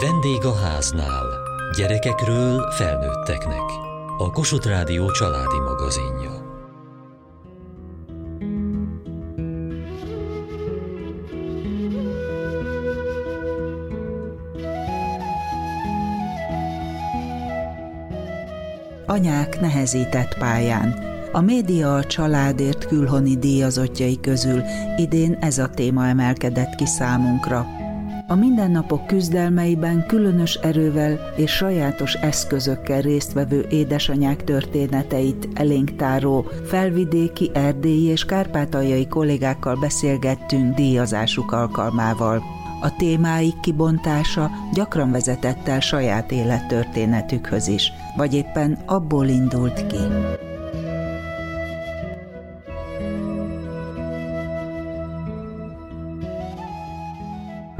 Vendég a háznál. Gyerekekről felnőtteknek. A Kossuth Rádió családi magazinja. Anyák nehezített pályán. A média a családért külhoni díjazottjai közül idén ez a téma emelkedett ki számunkra. A mindennapok küzdelmeiben különös erővel és sajátos eszközökkel résztvevő édesanyák történeteit elénk táró felvidéki, erdélyi és kárpátaljai kollégákkal beszélgettünk díjazásuk alkalmával. A témáik kibontása gyakran vezetett el saját élettörténetükhöz is, vagy éppen abból indult ki.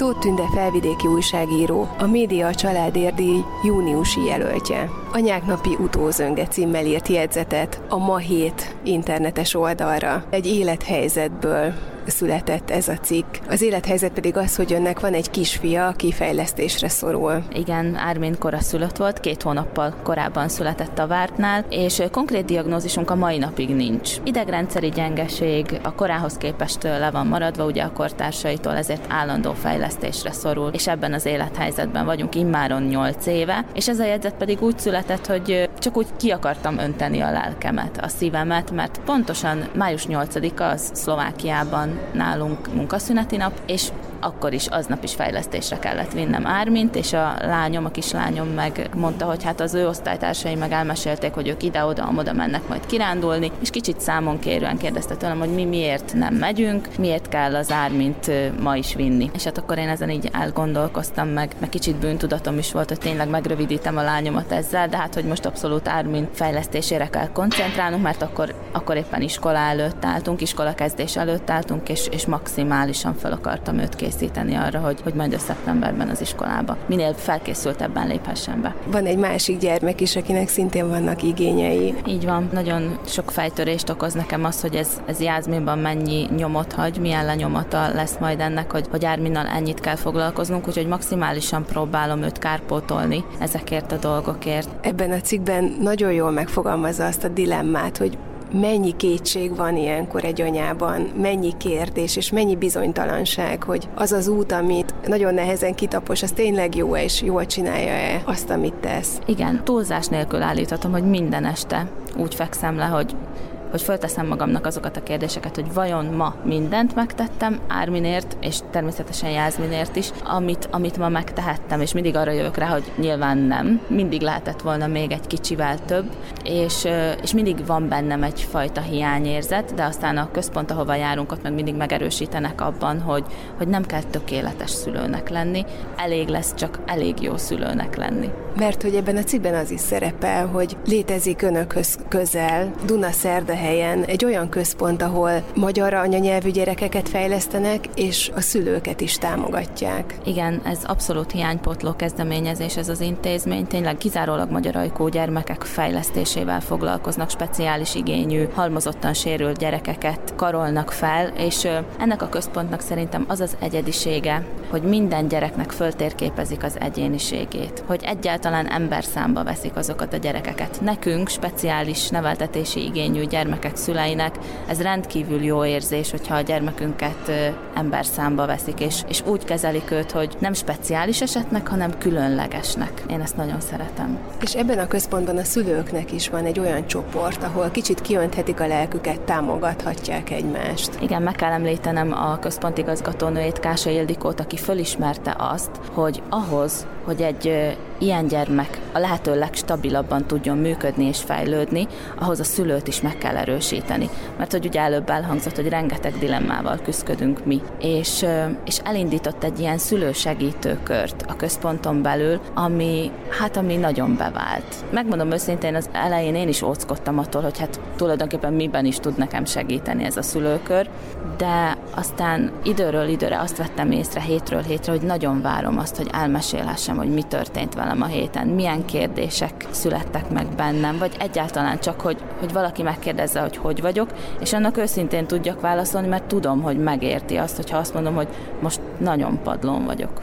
Tóth Tünde felvidéki újságíró, a Média Családérdíj júniusi jelöltje. Anyák napi utózönge címmel írt jegyzetet a Ma Hét internetes oldalra. Egy élethelyzetből született ez a cikk. Az élethelyzet pedig az, hogy önnek van egy kisfia, aki fejlesztésre szorul. Igen, Ármin szülött volt, két hónappal korábban született a vártnál, és konkrét diagnózisunk a mai napig nincs. Idegrendszeri gyengeség a korához képest le van maradva, ugye a kortársaitól, ezért állandó fejlesztésre szorul, és ebben az élethelyzetben vagyunk immáron 8 éve, és ez a jegyzet pedig úgy született, hogy csak úgy ki akartam önteni a lelkemet, a szívemet, mert pontosan május 8-a az Szlovákiában nálunk munkaszüneti nap, és akkor is aznap is fejlesztésre kellett vinnem Ármint, és a lányom, a kislányom meg mondta, hogy hát az ő osztálytársai meg elmesélték, hogy ők ide-oda, oda mennek majd kirándulni, és kicsit számon kérően kérdezte tőlem, hogy mi miért nem megyünk, miért kell az Ármint ma is vinni. És hát akkor én ezen így elgondolkoztam meg, meg kicsit bűntudatom is volt, hogy tényleg megrövidítem a lányomat ezzel, de hát, hogy most abszolút Ármin fejlesztésére kell koncentrálnunk, mert akkor, akkor éppen iskola előtt álltunk, iskola kezdés előtt álltunk, és, és maximálisan fel akartam őt készíteni készíteni arra, hogy, hogy majd a szeptemberben az iskolába minél felkészültebben léphessen be. Van egy másik gyermek is, akinek szintén vannak igényei. Így van, nagyon sok fejtörést okoz nekem az, hogy ez, ez Jászminban mennyi nyomot hagy, milyen lenyomata lesz majd ennek, hogy, hogy Árminnal ennyit kell foglalkoznunk, úgyhogy maximálisan próbálom őt kárpótolni ezekért a dolgokért. Ebben a cikkben nagyon jól megfogalmazza azt a dilemmát, hogy mennyi kétség van ilyenkor egy anyában, mennyi kérdés és mennyi bizonytalanság, hogy az az út, amit nagyon nehezen kitapos, az tényleg jó és jól csinálja-e azt, amit tesz. Igen, túlzás nélkül állíthatom, hogy minden este úgy fekszem le, hogy hogy fölteszem magamnak azokat a kérdéseket, hogy vajon ma mindent megtettem Árminért, és természetesen Jászminért is, amit, amit ma megtehettem, és mindig arra jövök rá, hogy nyilván nem, mindig lehetett volna még egy kicsivel több, és, és mindig van bennem egyfajta hiányérzet, de aztán a központ, ahova járunk, ott meg mindig megerősítenek abban, hogy, hogy nem kell tökéletes szülőnek lenni, elég lesz csak elég jó szülőnek lenni. Mert hogy ebben a cikkben az is szerepel, hogy létezik önökhöz közel Dunaszerdahelyen helyen egy olyan központ, ahol magyar anyanyelvű gyerekeket fejlesztenek, és a szülőket is támogatják. Igen, ez abszolút hiánypotló kezdeményezés ez az intézmény. Tényleg kizárólag magyar ajkó gyermekek fejlesztésével foglalkoznak, speciális igényű, halmozottan sérült gyerekeket karolnak fel, és ennek a központnak szerintem az az egyedisége, hogy minden gyereknek föltérképezik az egyéniségét, hogy egyáltalán ember számba veszik azokat a gyerekeket. Nekünk speciális neveltetési igényű gyermek gyermekek szüleinek ez rendkívül jó érzés, hogyha a gyermekünket ember számba veszik, és, és úgy kezelik őt, hogy nem speciális esetnek, hanem különlegesnek. Én ezt nagyon szeretem. És ebben a központban a szülőknek is van egy olyan csoport, ahol kicsit kiönthetik a lelküket, támogathatják egymást. Igen, meg kell említenem a központ igazgatónőjét, Kása Ildikót, aki fölismerte azt, hogy ahhoz, hogy egy ilyen gyermek a lehető legstabilabban tudjon működni és fejlődni, ahhoz a szülőt is meg kell erősíteni. Mert hogy ugye előbb elhangzott, hogy rengeteg dilemmával küzdködünk mi. És, és elindított egy ilyen szülősegítőkört a központon belül, ami hát ami nagyon bevált. Megmondom őszintén, az elején én is óckodtam attól, hogy hát tulajdonképpen miben is tud nekem segíteni ez a szülőkör, de aztán időről időre azt vettem észre hétről hétre, hogy nagyon várom azt, hogy elmesélhessem, hogy mi történt velem a héten, milyen kérdések születtek meg bennem, vagy egyáltalán csak, hogy, hogy valaki megkérdezze, hogy hogy vagyok, és annak őszintén tudjak válaszolni, mert tudom, hogy megérti azt, hogyha azt mondom, hogy most nagyon padlón vagyok.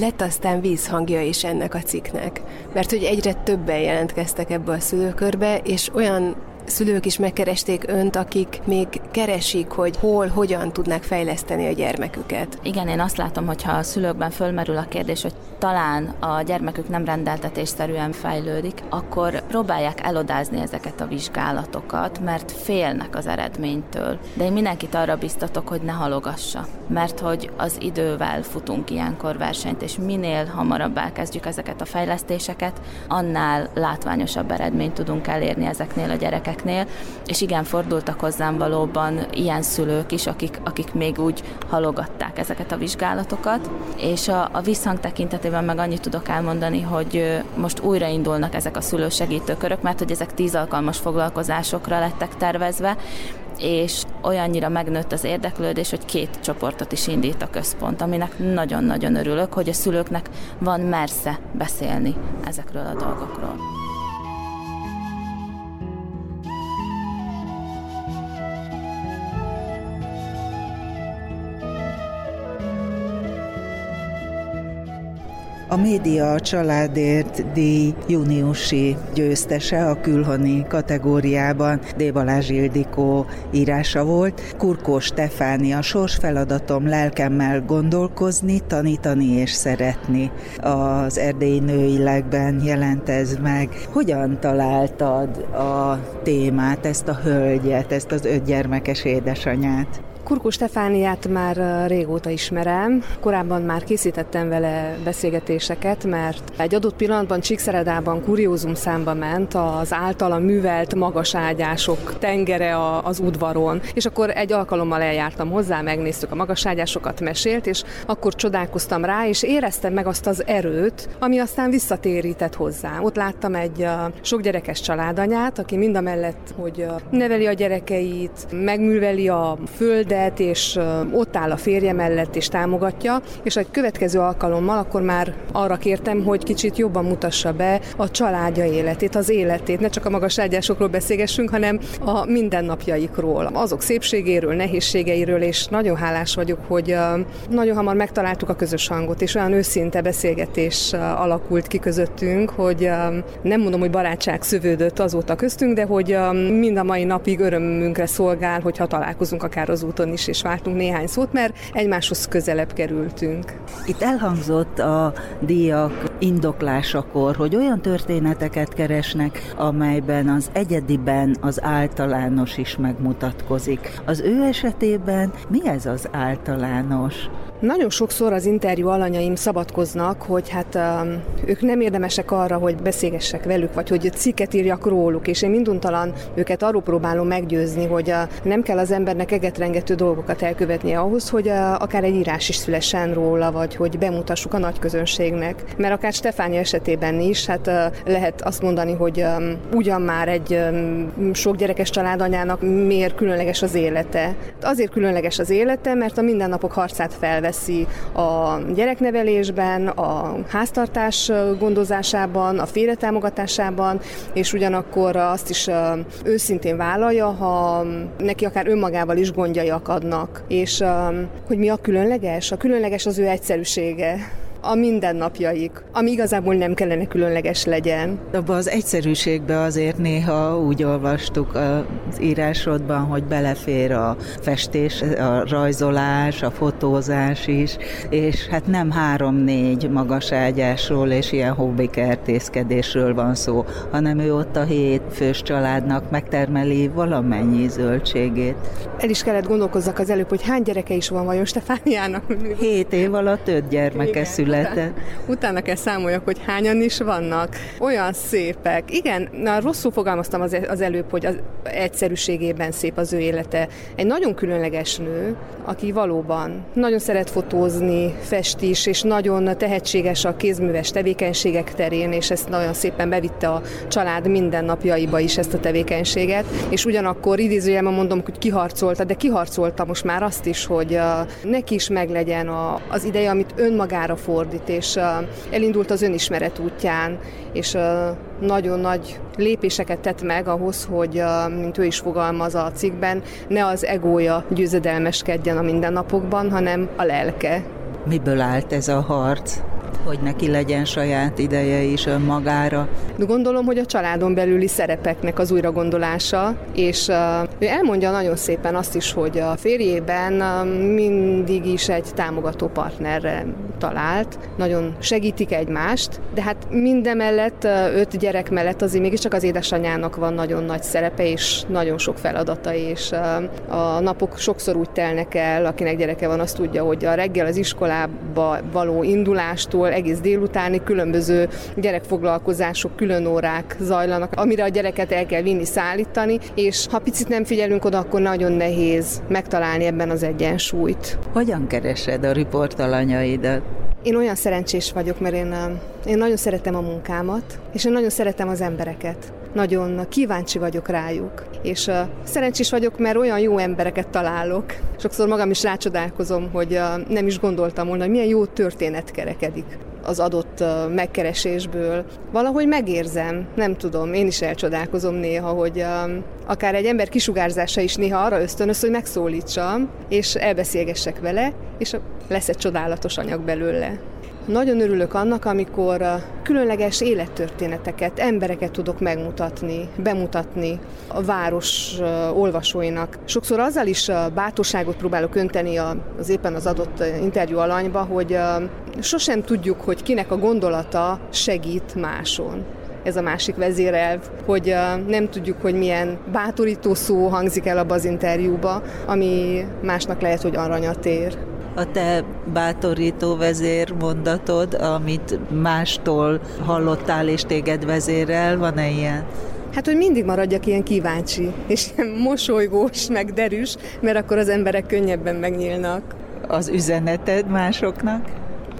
lett aztán vízhangja is ennek a cikknek, mert hogy egyre többen jelentkeztek ebbe a szülőkörbe, és olyan szülők is megkeresték önt, akik még keresik, hogy hol, hogyan tudnak fejleszteni a gyermeküket. Igen, én azt látom, hogyha a szülőkben fölmerül a kérdés, hogy talán a gyermekük nem rendeltetésszerűen fejlődik, akkor próbálják elodázni ezeket a vizsgálatokat, mert félnek az eredménytől. De én mindenkit arra biztatok, hogy ne halogassa, mert hogy az idővel futunk ilyenkor versenyt, és minél hamarabb elkezdjük ezeket a fejlesztéseket, annál látványosabb eredményt tudunk elérni ezeknél a gyerekek gyerekeknél, és igen, fordultak hozzám valóban ilyen szülők is, akik, akik még úgy halogatták ezeket a vizsgálatokat, és a, a visszhang tekintetében meg annyit tudok elmondani, hogy most újraindulnak ezek a szülősegítőkörök, mert hogy ezek tíz alkalmas foglalkozásokra lettek tervezve, és olyannyira megnőtt az érdeklődés, hogy két csoportot is indít a központ, aminek nagyon-nagyon örülök, hogy a szülőknek van mersze beszélni ezekről a dolgokról. A média a családért díj júniusi győztese a külhoni kategóriában D. Balázs Ildikó írása volt. Kurkó Stefánia sors feladatom lelkemmel gondolkozni, tanítani és szeretni. Az erdélyi nőilegben jelent ez meg. Hogyan találtad a témát, ezt a hölgyet, ezt az öt gyermekes édesanyát? Kurkó Stefániát már régóta ismerem, korábban már készítettem vele beszélgetéseket, mert egy adott pillanatban Csíkszeredában kuriózum számba ment az általa művelt magas ágyások tengere az udvaron, és akkor egy alkalommal eljártam hozzá, megnéztük a magas ágyásokat, mesélt, és akkor csodálkoztam rá, és éreztem meg azt az erőt, ami aztán visszatérített hozzá. Ott láttam egy sok gyerekes családanyát, aki mind a mellett, hogy neveli a gyerekeit, megműveli a földet, földet, és ott áll a férje mellett, és támogatja, és egy következő alkalommal akkor már arra kértem, hogy kicsit jobban mutassa be a családja életét, az életét, ne csak a magas ágyásokról beszélgessünk, hanem a mindennapjaikról, azok szépségéről, nehézségeiről, és nagyon hálás vagyok, hogy nagyon hamar megtaláltuk a közös hangot, és olyan őszinte beszélgetés alakult ki közöttünk, hogy nem mondom, hogy barátság szövődött azóta köztünk, de hogy mind a mai napig örömünkre szolgál, hogyha találkozunk akár az úton úton is, és váltunk néhány szót, mert egymáshoz közelebb kerültünk. Itt elhangzott a díjak indoklásakor, hogy olyan történeteket keresnek, amelyben az egyediben az általános is megmutatkozik. Az ő esetében mi ez az általános? Nagyon sokszor az interjú alanyaim szabadkoznak, hogy hát um, ők nem érdemesek arra, hogy beszélgessek velük, vagy hogy cikket írjak róluk, és én minduntalan őket arról próbálom meggyőzni, hogy uh, nem kell az embernek egetrengető dolgokat elkövetnie ahhoz, hogy uh, akár egy írás is szülessen róla, vagy hogy bemutassuk a nagy közönségnek. Mert akár Stefánia esetében is, hát uh, lehet azt mondani, hogy um, ugyan már egy um, sok gyerekes családanyának miért különleges az élete. Azért különleges az élete, mert a mindennapok harcát felvesz veszi a gyereknevelésben, a háztartás gondozásában, a félretámogatásában, és ugyanakkor azt is őszintén vállalja, ha neki akár önmagával is gondjai akadnak. És hogy mi a különleges? A különleges az ő egyszerűsége a mindennapjaik, ami igazából nem kellene különleges legyen. Abba az egyszerűségbe azért néha úgy olvastuk az írásodban, hogy belefér a festés, a rajzolás, a fotózás is, és hát nem három-négy magas ágyásról és ilyen hobbi kertészkedésről van szó, hanem ő ott a hét fős családnak megtermeli valamennyi zöldségét. El is kellett gondolkozzak az előbb, hogy hány gyereke is van vajon Stefániának? Hét év alatt öt gyermeke született Utána, utána kell számoljak, hogy hányan is vannak. Olyan szépek. Igen, na, rosszul fogalmaztam az, az előbb, hogy az egyszerűségében szép az ő élete. Egy nagyon különleges nő, aki valóban nagyon szeret fotózni, fest is, és nagyon tehetséges a kézműves tevékenységek terén, és ezt nagyon szépen bevitte a család mindennapjaiba is ezt a tevékenységet, és ugyanakkor idézőjelben mondom, hogy kiharcolta, de kiharcolta most már azt is, hogy neki is meglegyen az ideje, amit önmagára fordít, fordít, és elindult az önismeret útján, és nagyon nagy lépéseket tett meg ahhoz, hogy, mint ő is fogalmaz a cikkben, ne az egója győzedelmeskedjen a mindennapokban, hanem a lelke. Miből állt ez a harc? Hogy neki legyen saját ideje is önmagára. Gondolom, hogy a családon belüli szerepeknek az újragondolása, és ő elmondja nagyon szépen azt is, hogy a férjében mindig is egy támogató partnerre talált, nagyon segítik egymást, de hát mindemellett, öt gyerek mellett azért mégiscsak az édesanyának van nagyon nagy szerepe, és nagyon sok feladata, és a napok sokszor úgy telnek el, akinek gyereke van, azt tudja, hogy a reggel az iskolába való indulástól egész délutáni különböző gyerekfoglalkozások, külön órák zajlanak, amire a gyereket el kell vinni, szállítani, és ha picit nem figyelünk oda, akkor nagyon nehéz megtalálni ebben az egyensúlyt. Hogyan keresed a riportalanyaidat? Én olyan szerencsés vagyok, mert én, én nagyon szeretem a munkámat, és én nagyon szeretem az embereket. Nagyon kíváncsi vagyok rájuk, és szerencsés vagyok, mert olyan jó embereket találok. Sokszor magam is rácsodálkozom, hogy nem is gondoltam volna, hogy milyen jó történet kerekedik az adott megkeresésből. Valahogy megérzem, nem tudom, én is elcsodálkozom néha, hogy akár egy ember kisugárzása is néha arra ösztönöz, hogy megszólítsam, és elbeszélgessek vele, és lesz egy csodálatos anyag belőle. Nagyon örülök annak, amikor különleges élettörténeteket, embereket tudok megmutatni, bemutatni a város olvasóinak. Sokszor azzal is bátorságot próbálok önteni az éppen az adott interjú alanyba, hogy sosem tudjuk, hogy kinek a gondolata segít máson ez a másik vezérelv, hogy nem tudjuk, hogy milyen bátorító szó hangzik el abba az interjúba, ami másnak lehet, hogy aranyat ér a te bátorító vezér mondatod, amit mástól hallottál és téged vezérel, van-e ilyen? Hát, hogy mindig maradjak ilyen kíváncsi, és ilyen mosolygós, meg derűs, mert akkor az emberek könnyebben megnyílnak. Az üzeneted másoknak?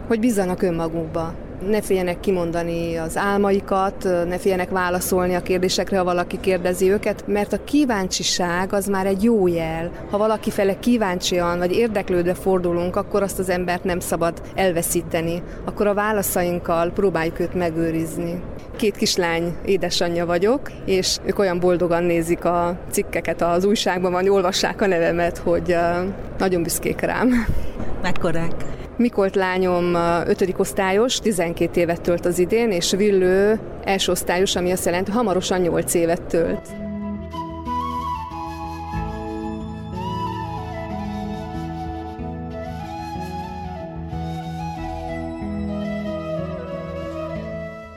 Hogy bízzanak önmagukba ne féljenek kimondani az álmaikat, ne féljenek válaszolni a kérdésekre, ha valaki kérdezi őket, mert a kíváncsiság az már egy jó jel. Ha valaki fele kíváncsian vagy érdeklődve fordulunk, akkor azt az embert nem szabad elveszíteni. Akkor a válaszainkkal próbáljuk őt megőrizni. Két kislány édesanyja vagyok, és ők olyan boldogan nézik a cikkeket az újságban, vagy olvassák a nevemet, hogy nagyon büszkék rám. Mekkorák? Mikolt lányom 5. osztályos, 12 évet tölt az idén, és Villő első osztályos, ami azt jelenti, hamarosan 8 évet tölt.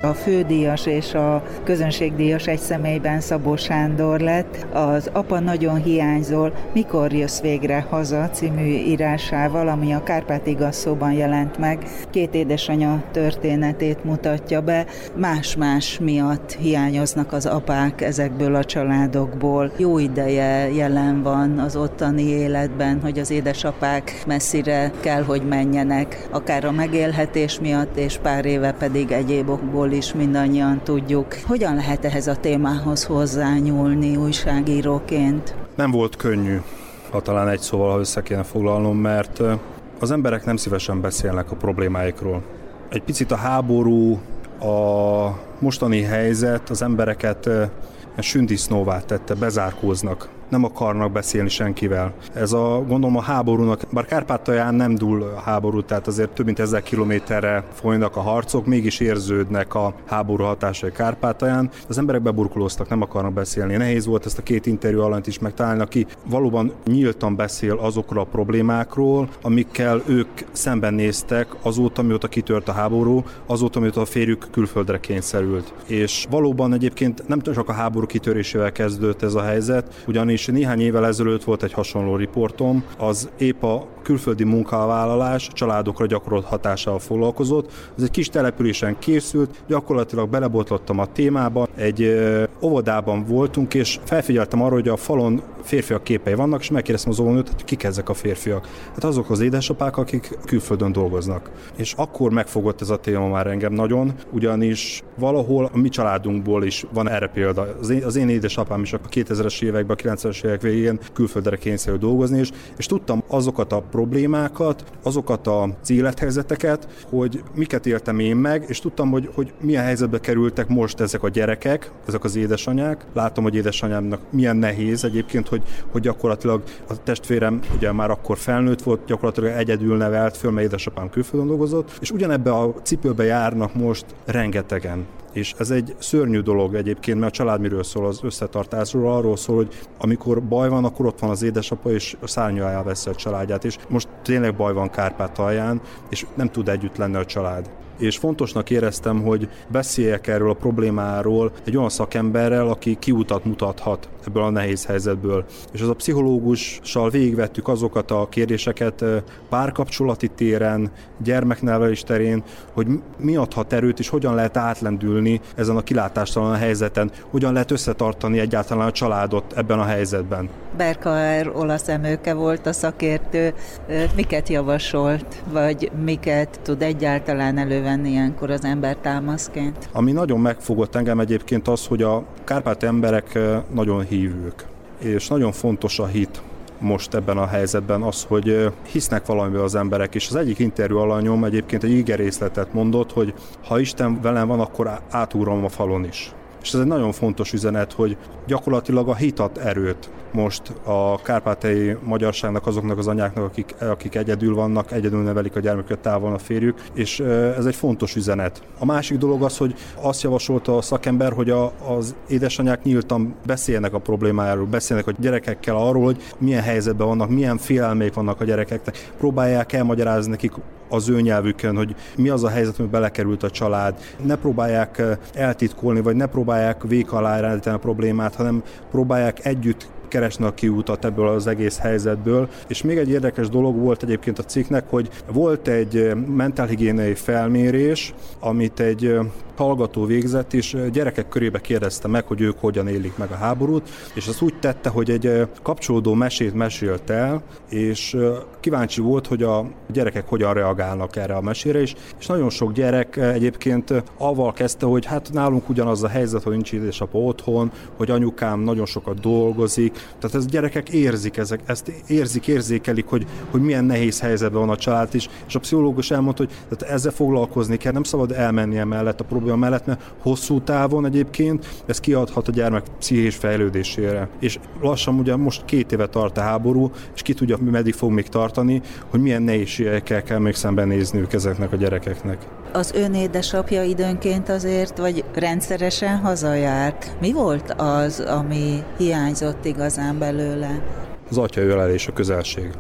A fődíjas és a közönségdíjas egy személyben Szabó Sándor lett. Az Apa nagyon hiányzol, mikor jössz végre haza című írásával, ami a Kárpát igasszóban jelent meg. Két édesanya történetét mutatja be. Más-más miatt hiányoznak az apák ezekből a családokból. Jó ideje jelen van az ottani életben, hogy az édesapák messzire kell, hogy menjenek, akár a megélhetés miatt, és pár éve pedig egyéb okból is mindannyian tudjuk. Hogyan lehet ehhez a témához hozzányúlni újságíróként? Nem volt könnyű, ha talán egy szóval, ha össze kéne foglalnom, mert az emberek nem szívesen beszélnek a problémáikról. Egy picit a háború, a mostani helyzet az embereket sündisznóvá tette, bezárkóznak nem akarnak beszélni senkivel. Ez a, gondolom a háborúnak, bár Kárpátalján nem dúl a háború, tehát azért több mint ezer kilométerre folynak a harcok, mégis érződnek a háború hatásai Kárpátalján. Az emberek beburkolóztak, nem akarnak beszélni. Nehéz volt ezt a két interjú alatt is megtalálni, aki valóban nyíltan beszél azokról a problémákról, amikkel ők szemben néztek azóta, mióta kitört a háború, azóta, mióta a férjük külföldre kényszerült. És valóban egyébként nem csak a háború kitörésével kezdődött ez a helyzet, ugyanis és néhány évvel ezelőtt volt egy hasonló riportom, az épp a külföldi munkavállalás családokra gyakorolt hatásával foglalkozott. Ez egy kis településen készült, gyakorlatilag belebotlottam a témába, egy óvodában voltunk, és felfigyeltem arra, hogy a falon férfiak képei vannak, és megkérdeztem az óvónőt, hogy kik ezek a férfiak. Hát azok az édesapák, akik külföldön dolgoznak. És akkor megfogott ez a téma már engem nagyon, ugyanis valahol a mi családunkból is van erre példa. Az én, az én édesapám is a 2000-es években, a 90-es évek végén külföldre kényszerült dolgozni, és, és tudtam azokat a problémákat, azokat az élethelyzeteket, hogy miket éltem én meg, és tudtam, hogy, hogy milyen helyzetbe kerültek most ezek a gyerekek, ezek az édesanyák. Látom, hogy édesanyámnak milyen nehéz egyébként, hogy, hogy gyakorlatilag a testvérem ugye már akkor felnőtt volt, gyakorlatilag egyedül nevelt föl, mert édesapám külföldön dolgozott, és ugyanebbe a cipőbe járnak most rengetegen. És ez egy szörnyű dolog egyébként, mert a család miről szól, az összetartásról, arról szól, hogy amikor baj van, akkor ott van az édesapa, és szárnyalja veszi a családját. És most tényleg baj van Kárpátalján, és nem tud együtt lenni a család és fontosnak éreztem, hogy beszéljek erről a problémáról egy olyan szakemberrel, aki kiutat mutathat ebből a nehéz helyzetből. És az a pszichológussal végigvettük azokat a kérdéseket párkapcsolati téren, gyermeknevelés terén, hogy mi adhat erőt, és hogyan lehet átlendülni ezen a kilátástalan helyzeten, hogyan lehet összetartani egyáltalán a családot ebben a helyzetben. Berkaer olasz emőke volt a szakértő. Miket javasolt, vagy miket tud egyáltalán elővenni ilyenkor az ember támaszként? Ami nagyon megfogott engem egyébként az, hogy a kárpát emberek nagyon hívők, és nagyon fontos a hit most ebben a helyzetben az, hogy hisznek valamivel az emberek, és az egyik interjú alanyom egyébként egy ígerészletet mondott, hogy ha Isten velem van, akkor átúrom a falon is. És ez egy nagyon fontos üzenet, hogy gyakorlatilag a hitat erőt most a kárpátei magyarságnak, azoknak az anyáknak, akik, akik egyedül vannak, egyedül nevelik a gyermeküket távol a férjük, és ez egy fontos üzenet. A másik dolog az, hogy azt javasolta a szakember, hogy a, az édesanyák nyíltan beszélnek a problémájáról, beszélnek a gyerekekkel arról, hogy milyen helyzetben vannak, milyen félelmék vannak a gyerekeknek, próbálják elmagyarázni nekik az ő nyelvükön, hogy mi az a helyzet, amiben belekerült a család. Ne próbálják eltitkolni, vagy ne próbálják vék alá a problémát, hanem próbálják együtt keresni a kiútat ebből az egész helyzetből. És még egy érdekes dolog volt egyébként a cikknek, hogy volt egy mentálhigiéniai felmérés, amit egy hallgató végzett, és gyerekek körébe kérdezte meg, hogy ők hogyan élik meg a háborút, és az úgy tette, hogy egy kapcsolódó mesét mesélt el, és kíváncsi volt, hogy a gyerekek hogyan reagálnak erre a mesére is, és nagyon sok gyerek egyébként avval kezdte, hogy hát nálunk ugyanaz a helyzet, hogy nincs édesapa otthon, hogy anyukám nagyon sokat dolgozik, tehát ez gyerekek érzik ezek, ezt érzik, érzékelik, hogy, hogy milyen nehéz helyzetben van a család is, és a pszichológus elmondta, hogy tehát ezzel foglalkozni kell, nem szabad elmenni emellett a probléma mellett, mert hosszú távon egyébként ez kiadhat a gyermek pszichés fejlődésére. És lassan ugye most két éve tart a háború, és ki tudja, meddig fog még tartani, hogy milyen nehézségekkel kell még szembenézniük ezeknek a gyerekeknek. Az ön édesapja időnként azért, vagy rendszeresen hazajárt. Mi volt az, ami hiányzott igazán belőle? Az atya ölelés, a közelség.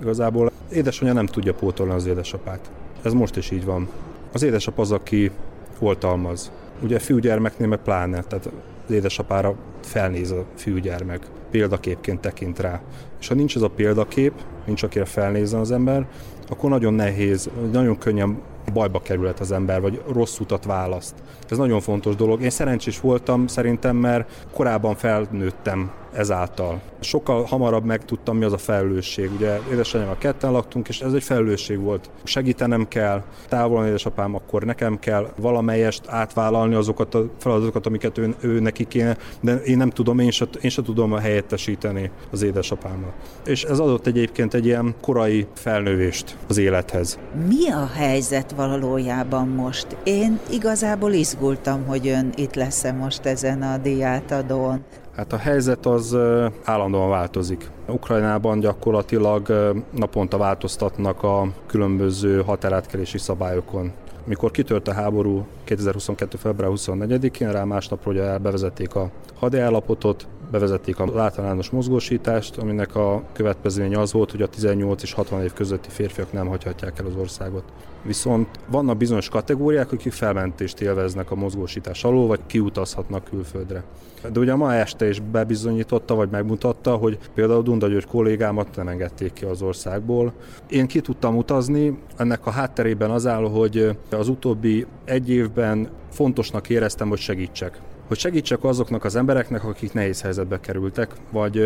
Igazából édesanyja nem tudja pótolni az édesapát. Ez most is így van. Az édesap az, aki oltalmaz. Ugye fiúgyermeknél meg pláne, tehát az édesapára felnéz a fiúgyermek, példaképként tekint rá. És ha nincs ez a példakép, nincs akire felnézzen az ember, akkor nagyon nehéz, nagyon könnyen bajba kerülhet az ember, vagy rossz utat választ. Ez nagyon fontos dolog. Én szerencsés voltam szerintem, mert korábban felnőttem ezáltal. Sokkal hamarabb megtudtam, mi az a felelősség. Ugye édesanyámmal ketten laktunk, és ez egy felelősség volt. Segítenem kell, távolon édesapám, akkor nekem kell valamelyest átvállalni azokat a feladatokat, amiket ő, ő neki kéne, de én nem tudom, én se, én se tudom helyettesíteni az édesapámmal. És ez adott egyébként egy ilyen korai felnővést az élethez. Mi a helyzet valójában most? Én igazából izgultam, hogy ön itt lesz-e most ezen a diátadón. Hát a helyzet az állandóan változik. Ukrajnában gyakorlatilag naponta változtatnak a különböző határátkelési szabályokon. Mikor kitört a háború 2022. február 24-én, rá másnapról ugye bevezették a hadiállapotot, bevezették az általános mozgósítást, aminek a következménye az volt, hogy a 18 és 60 év közötti férfiak nem hagyhatják el az országot. Viszont vannak bizonyos kategóriák, akik felmentést élveznek a mozgósítás alól, vagy kiutazhatnak külföldre. De ugye ma este is bebizonyította, vagy megmutatta, hogy például Dunda György kollégámat nem engedték ki az országból. Én ki tudtam utazni, ennek a hátterében az áll, hogy az utóbbi egy évben fontosnak éreztem, hogy segítsek hogy segítsek azoknak az embereknek, akik nehéz helyzetbe kerültek, vagy,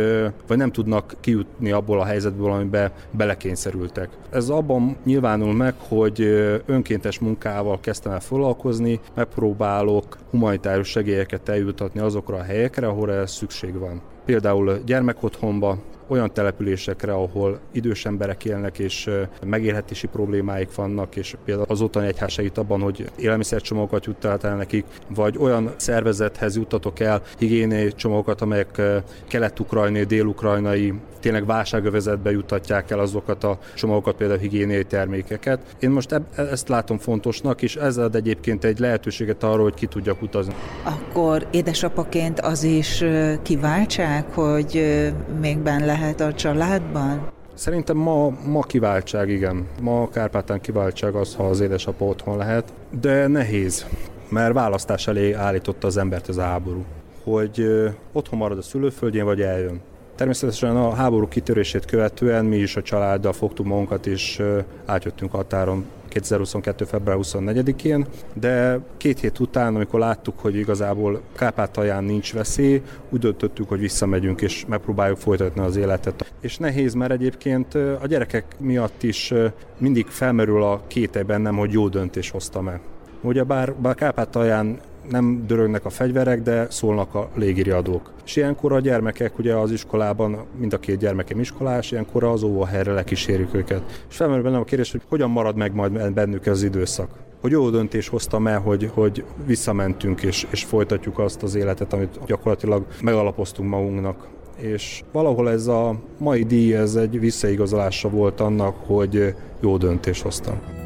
vagy nem tudnak kijutni abból a helyzetből, amiben belekényszerültek. Ez abban nyilvánul meg, hogy önkéntes munkával kezdtem el foglalkozni, megpróbálok humanitárius segélyeket eljutatni azokra a helyekre, ahol ez szükség van például gyermekotthonba, olyan településekre, ahol idős emberek élnek, és megélhetési problémáik vannak, és például az ottani egyház segít abban, hogy élelmiszercsomagokat juttat el nekik, vagy olyan szervezethez juttatok el higiéniai csomagokat, amelyek kelet-ukrajnai, dél-ukrajnai tényleg válságövezetbe juttatják el azokat a csomagokat, például higiéniai termékeket. Én most eb- ezt látom fontosnak, és ez ad egyébként egy lehetőséget arra, hogy ki tudjak utazni. Akkor édesapaként az is kiváltság, hogy még ben lehet a családban? Szerintem ma, ma kiváltság, igen. Ma Kárpátán kiváltság az, ha az édesapa otthon lehet, de nehéz, mert választás elé állította az embert ez a háború, hogy otthon marad a szülőföldjén, vagy eljön. Természetesen a háború kitörését követően mi is a családdal fogtuk magunkat, és átjöttünk határon 2022. február 24-én, de két hét után, amikor láttuk, hogy igazából Kárpátalján nincs veszély, úgy döntöttük, hogy visszamegyünk és megpróbáljuk folytatni az életet. És nehéz, mert egyébként a gyerekek miatt is mindig felmerül a kéte bennem, hogy jó döntés hoztam-e. Ugye bár, bár Kárpátalján nem dörögnek a fegyverek, de szólnak a légiriadók. És ilyenkor a gyermekek ugye az iskolában, mind a két gyermekem iskolás, ilyenkor az óvóhelyre lekísérjük őket. És felmerül bennem a kérdés, hogy hogyan marad meg majd bennük az időszak hogy jó döntés hoztam el, hogy, hogy visszamentünk és, és folytatjuk azt az életet, amit gyakorlatilag megalapoztunk magunknak. És valahol ez a mai díj, ez egy visszaigazolása volt annak, hogy jó döntés hoztam.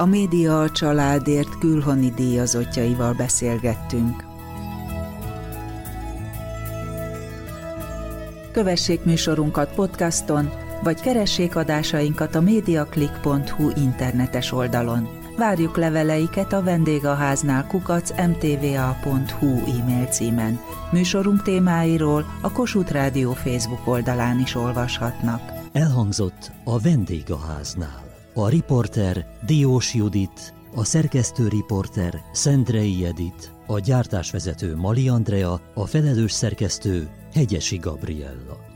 A média a családért külhoni díjazottjaival beszélgettünk. Kövessék műsorunkat podcaston, vagy keressék adásainkat a mediaclick.hu internetes oldalon. Várjuk leveleiket a vendégháznál kukac mtva.hu e-mail címen. Műsorunk témáiról a Kossuth Rádió Facebook oldalán is olvashatnak. Elhangzott a vendégháznál. A riporter Diós Judit, a szerkesztő riporter Szendrei Edit, a gyártásvezető Mali Andrea, a felelős szerkesztő Hegyesi Gabriella.